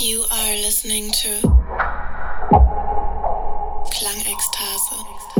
You are listening to Klangekstase.